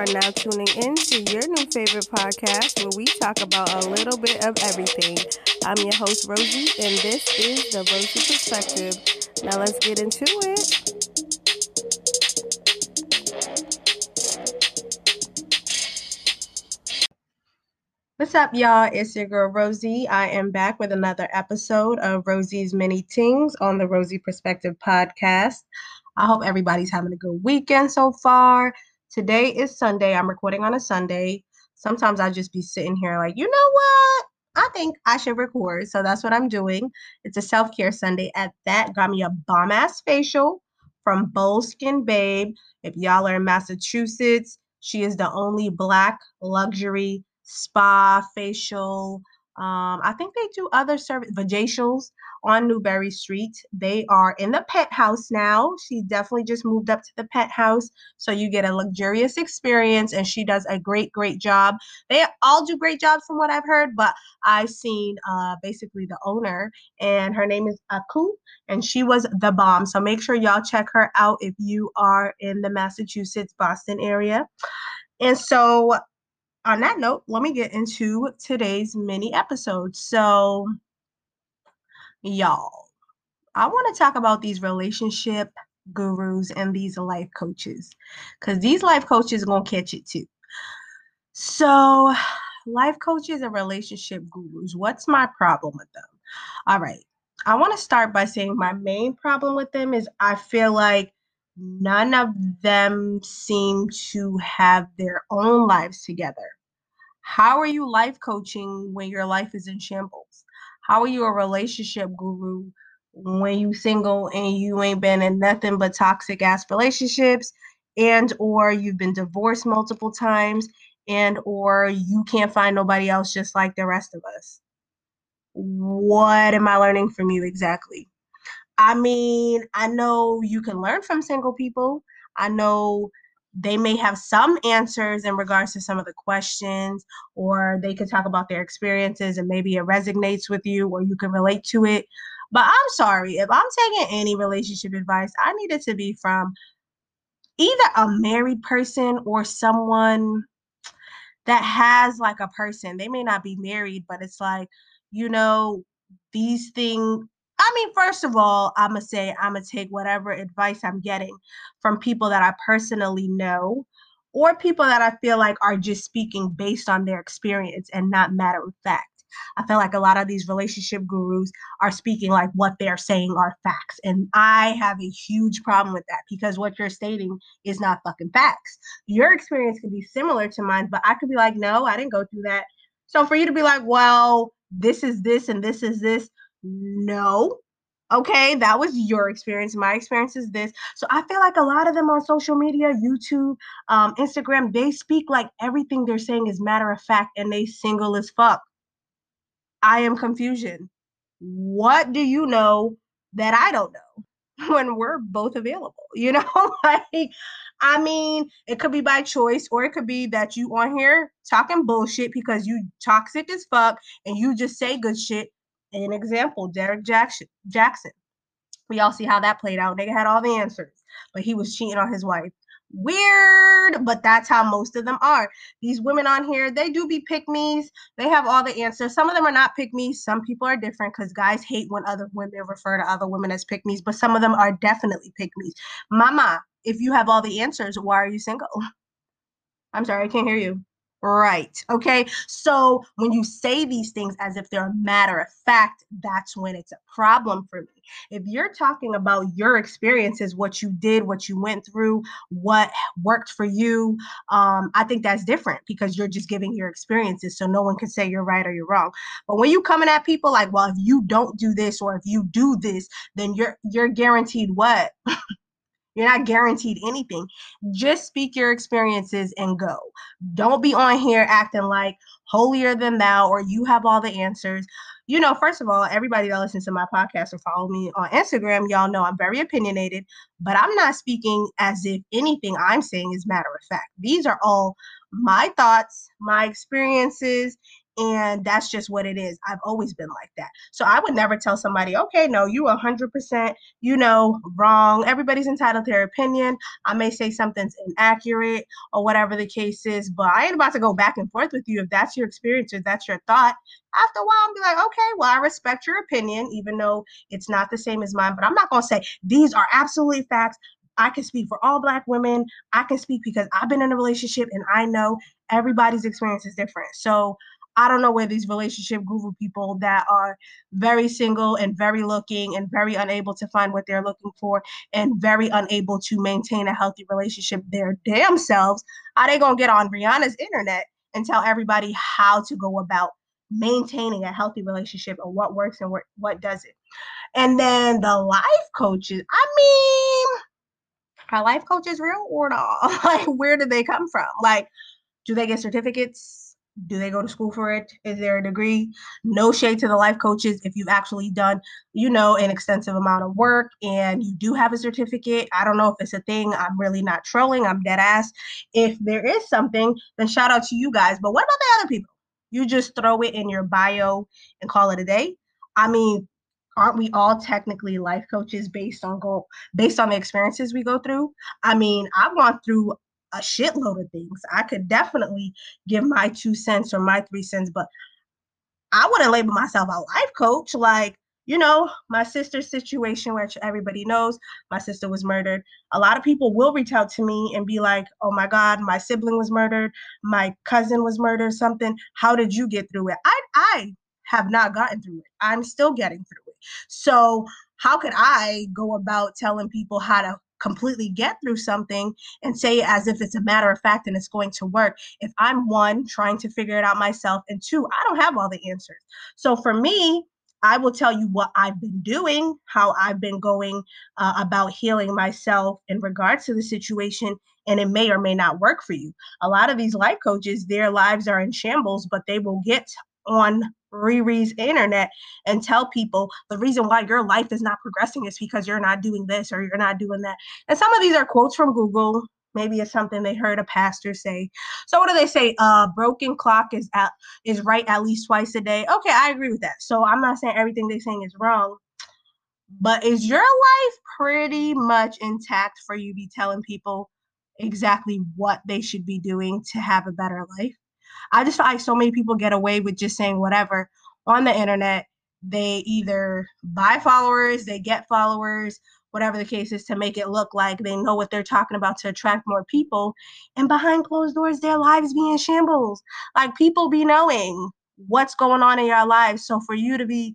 are now tuning in to your new favorite podcast where we talk about a little bit of everything. I'm your host, Rosey, and this is the Rosey Perspective. Now let's get into it. What's up, y'all? It's your girl Rosey. I am back with another episode of Rosey's Mini Tingz on the Rosey Perspective podcast. I hope everybody's having a good weekend so far. Today is Sunday. I'm recording on a Sunday. Sometimes I just be sitting here like, you know what? I think I should record. So that's what I'm doing. It's a self care Sunday. At that, got me a bomb ass facial from Bold Skin Babe. If y'all are in Massachusetts, she is the only black luxury spa facial. Um, I think they do other service vajacials on Newbury Street. They are in the penthouse now. She definitely just moved up to the penthouse. So you get a luxurious experience and she does a great, great job. They all do great jobs from what I've heard, but I've seen uh, basically the owner and her name is Aku and she was the bomb. So make sure y'all check her out if you are in the Massachusetts, Boston area. And so on that note, let me get into today's mini episode. So, y'all, I want to talk about these relationship gurus and these life coaches because these life coaches are going to catch it too. So, life coaches and relationship gurus, what's my problem with them? All right. I want to start by saying my main problem with them is I feel like none of them seem to have their own lives together. How are you life coaching when your life is in shambles? How are you a relationship guru when you single and you ain't been in nothing but toxic ass relationships and or you've been divorced multiple times and or you can't find nobody else just like the rest of us? What am I learning from you exactly? I mean, I know you can learn from single people. I know they may have some answers in regards to some of the questions, or they could talk about their experiences and maybe it resonates with you or you can relate to it. But I'm sorry, if I'm taking any relationship advice, I need it to be from either a married person or someone that has like a person. They may not be married, but it's like, you know, these things I mean, first of all, I'm gonna say I'm gonna take whatever advice I'm getting from people that I personally know or people that I feel like are just speaking based on their experience and not matter of fact. I feel like a lot of these relationship gurus are speaking like what they're saying are facts. And I have a huge problem with that because what you're stating is not fucking facts. Your experience could be similar to mine, but I could be like, no, I didn't go through that. So for you to be like, well, this is this and this is this, no. Okay, that was your experience. My experience is this. So I feel like a lot of them on social media, YouTube, um, Instagram, they speak like everything they're saying is matter of fact and they single as fuck. I am confusion. What do you know that I don't know when we're both available? You know, like I mean, it could be by choice, or it could be that you on here talking bullshit because you toxic as fuck and you just say good shit an example, Derrick Jaxn. Jaxn. We all see how that played out. They had all the answers, but he was cheating on his wife. Weird, but that's how most of them are. These women on here, they do be pick me's. They have all the answers. Some of them are not pick me's. Some people are different because guys hate when other women refer to other women as pick me's, but some of them are definitely pick me's. Mama, if you have all the answers, why are you single? I'm sorry, I can't hear you. Right. Okay. So when you say these things as if they're a matter of fact, that's when it's a problem for me. If you're talking about your experiences, what you did, what you went through, what worked for you, um, I think that's different because you're just giving your experiences. So no one can say you're right or you're wrong. But when you're coming at people like, well, if you don't do this or if you do this, then you're you're guaranteed what? You're not guaranteed anything. Just speak your experiences and go. Don't be on here acting like holier than thou or you have all the answers. You know, first of all, everybody that listens to my podcast or follow me on Instagram, y'all know I'm very opinionated, but I'm not speaking as if anything I'm saying is matter of fact. These are all my thoughts, my experiences, and that's just what it is. I've always been like that. So I would never tell somebody, okay, no, you 100%, you know, wrong. Everybody's entitled to their opinion. I may say something's inaccurate or whatever the case is, but I ain't about to go back and forth with you if that's your experience or that's your thought. After a while, I'll be like, okay, well, I respect your opinion, even though it's not the same as mine, but I'm not going to say these are absolutely facts. I can speak for all Black women. I can speak because I've been in a relationship and I know everybody's experience is different. So I don't know where these relationship guru people that are very single and very looking and very unable to find what they're looking for and very unable to maintain a healthy relationship their damn selves, are they gonna get on Rihanna's internet and tell everybody how to go about maintaining a healthy relationship and what works and what, what doesn't? And then the life coaches, I mean, are life coaches real or not? like, where do they come from? Like, do they get certificates? Do they go to school for it? Is there a degree? No shade to the life coaches if you've actually done, you know, an extensive amount of work and you do have a certificate. I don't know if it's a thing. I'm really not trolling. I'm dead ass. If there is something, then shout out to you guys. But what about the other people? You just throw it in your bio and call it a day. I mean, aren't we all technically life coaches based on go based on the experiences we go through? I mean, I've gone through a shitload of things. I could definitely give my two cents or my three cents, but I wouldn't label myself a life coach. Like, you know, my sister's situation, which everybody knows, my sister was murdered. A lot of people will reach out to me and be like, oh my God, my sibling was murdered, my cousin was murdered, something. How did you get through it? I, I have not gotten through it. I'm still getting through it. So, how could I go about telling people how to completely get through something and say as if it's a matter of fact and it's going to work if I'm one, trying to figure it out myself, and two, I don't have all the answers. So for me, I will tell you what I've been doing, how I've been going uh, about healing myself in regards to the situation, and it may or may not work for you. A lot of these life coaches, their lives are in shambles, but they will get on Riri's internet and tell people the reason why your life is not progressing is because you're not doing this or you're not doing that. And some of these are quotes from Google. Maybe it's something they heard a pastor say. So what do they say? Uh, broken clock is at is right at least twice a day. Okay, I agree with that. So I'm not saying everything they're saying is wrong, but is your life pretty much intact for you to be telling people exactly what they should be doing to have a better life? I just feel like so many people get away with just saying whatever on the internet. They either buy followers, they get followers, whatever the case is, to make it look like they know what they're talking about to attract more people. And behind closed doors, their lives be in shambles. Like people be knowing what's going on in your lives. So for you to be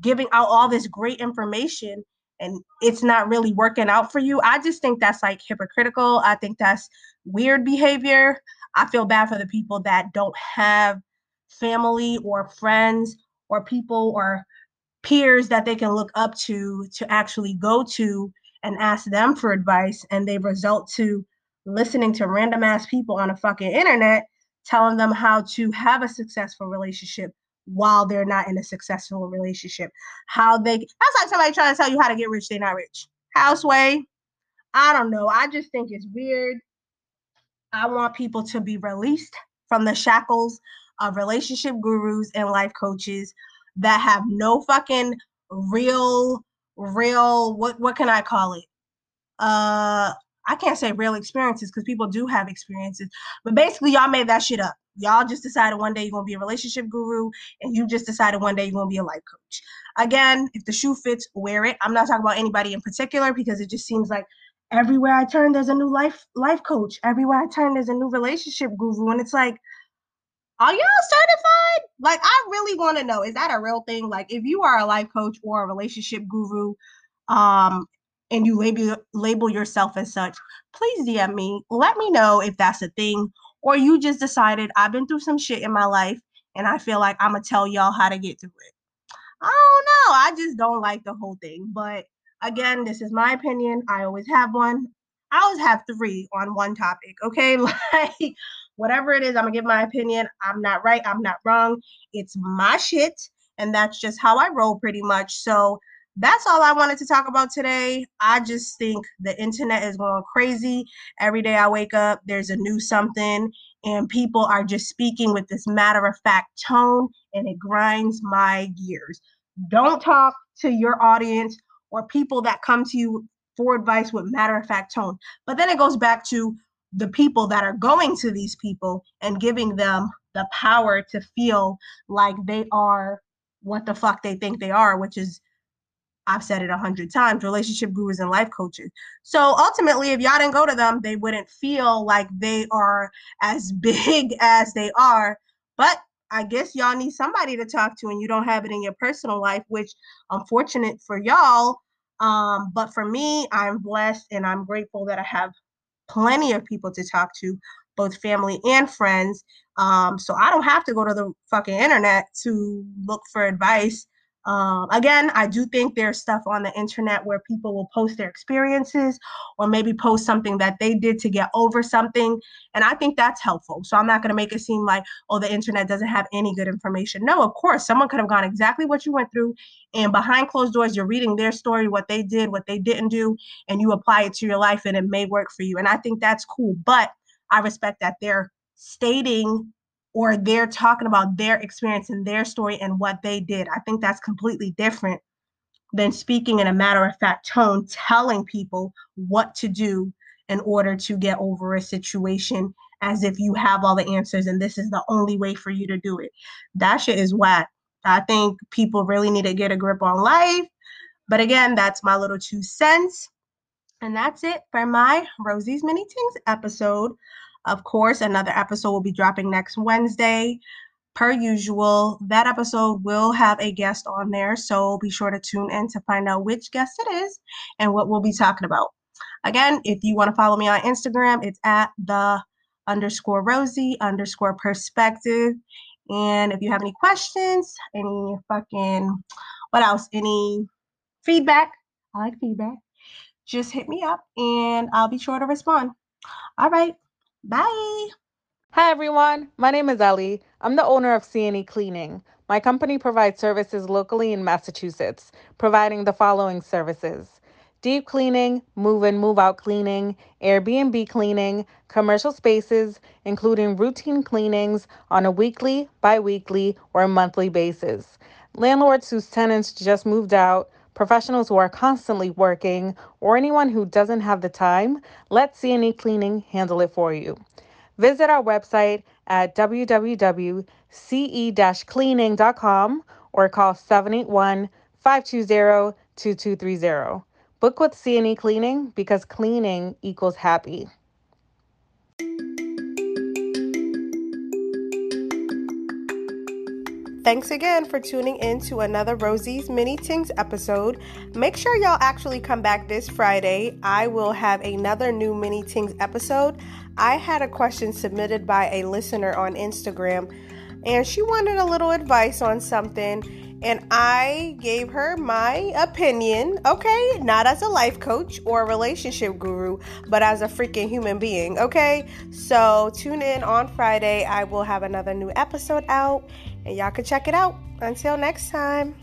giving out all this great information and it's not really working out for you, I just think that's like hypocritical. I think that's weird behavior. I feel bad for the people that don't have family or friends or people or peers that they can look up to to actually go to and ask them for advice and they result to listening to random ass people on a fucking internet telling them how to have a successful relationship while they're not in a successful relationship. How they that's like somebody trying to tell you how to get rich, they're not rich. Houseway. I don't know. I just think it's weird. I want people to be released from the shackles of relationship gurus and life coaches that have no fucking real, real, what, what can I call it? Uh, I can't say real experiences because people do have experiences, but basically, y'all made that shit up. Y'all just decided one day you're gonna be a relationship guru, and you just decided one day you're gonna be a life coach. Again, if the shoe fits, wear it. I'm not talking about anybody in particular because it just seems like everywhere I turn, there's a new life life coach. Everywhere I turn, there's a new relationship guru, and it's like, are y'all certified? Like, I really want to know: is that a real thing? Like, if you are a life coach or a relationship guru, um, and you label label yourself as such, please DM me. Let me know if that's a thing, or you just decided I've been through some shit in my life, and I feel like I'm gonna tell y'all how to get through it. I don't know. I just don't like the whole thing, but Again, this is my opinion. I always have one. I always have three on one topic. Okay. Like, whatever it is, I'm to give my opinion. I'm not right. I'm not wrong. It's my shit. And that's just how I roll pretty much. So, that's all I wanted to talk about today. I just think the internet is going crazy. Every day I wake up, there's a new something. and people are just speaking with this matter of fact tone and it grinds my gears. Don't talk to your audience or people that come to you for advice with matter of fact tone. But then it goes back to the people that are going to these people and giving them the power to feel like they are what the fuck they think they are, which is I've said it a hundred times, relationship gurus and life coaches. So ultimately, if y'all didn't go to them, they wouldn't feel like they are as big as they are. But I guess y'all need somebody to talk to, and you don't have it in your personal life, which unfortunate for y'all. Um, but for me, I'm blessed and I'm grateful that I have plenty of people to talk to, both family and friends. Um, so I don't have to go to the fucking internet to look for advice. Um, again, I do think there's stuff on the internet where people will post their experiences or maybe post something that they did to get over something. And I think that's helpful. So I'm not going to make it seem like, oh, the internet doesn't have any good information. No, of course, someone could have gone exactly what you went through. And behind closed doors, you're reading their story, what they did, what they didn't do, and you apply it to your life and it may work for you. And I think that's cool. But I respect that they're stating or they're talking about their experience and their story and what they did. I think that's completely different than speaking in a matter of fact tone, telling people what to do in order to get over a situation as if you have all the answers and this is the only way for you to do it. That shit is whack. I think people really need to get a grip on life. But again, that's my little two cents. And that's it for my Rosey's Mini Things episode. Of course, another episode will be dropping next Wednesday. Per usual, that episode will have a guest on there, so be sure to tune in to find out which guest it is and what we'll be talking about. Again, if you want to follow me on Instagram, it's at the underscore Rosey underscore perspective. And if you have any questions, any fucking, what else, any feedback, I like feedback, just hit me up and I'll be sure to respond. All right. Bye. Hi, everyone. My name is Ellie. I'm the owner of C&E Cleaning. My company provides services locally in Massachusetts, providing the following services deep cleaning, move in, move out cleaning, Airbnb cleaning, commercial spaces, including routine cleanings on a weekly, bi weekly, or monthly basis. Landlords whose tenants just moved out, professionals who are constantly working, or anyone who doesn't have the time, let C&E Cleaning handle it for you. Visit our website at www.ce-cleaning.com or call 781-520-2230. Book with C&E Cleaning because cleaning equals happy. Thanks again for tuning in to another Rosey's Mini Tingz episode. Make sure y'all actually come back this Friday. I will have another new Mini Tingz episode. I had a question submitted by a listener on Instagram, and she wanted a little advice on something. And I gave her my opinion, okay? Not as a life coach or a relationship guru, but as a freaking human being, okay? So tune in on Friday. I will have another new episode out and y'all can check it out. Until next time.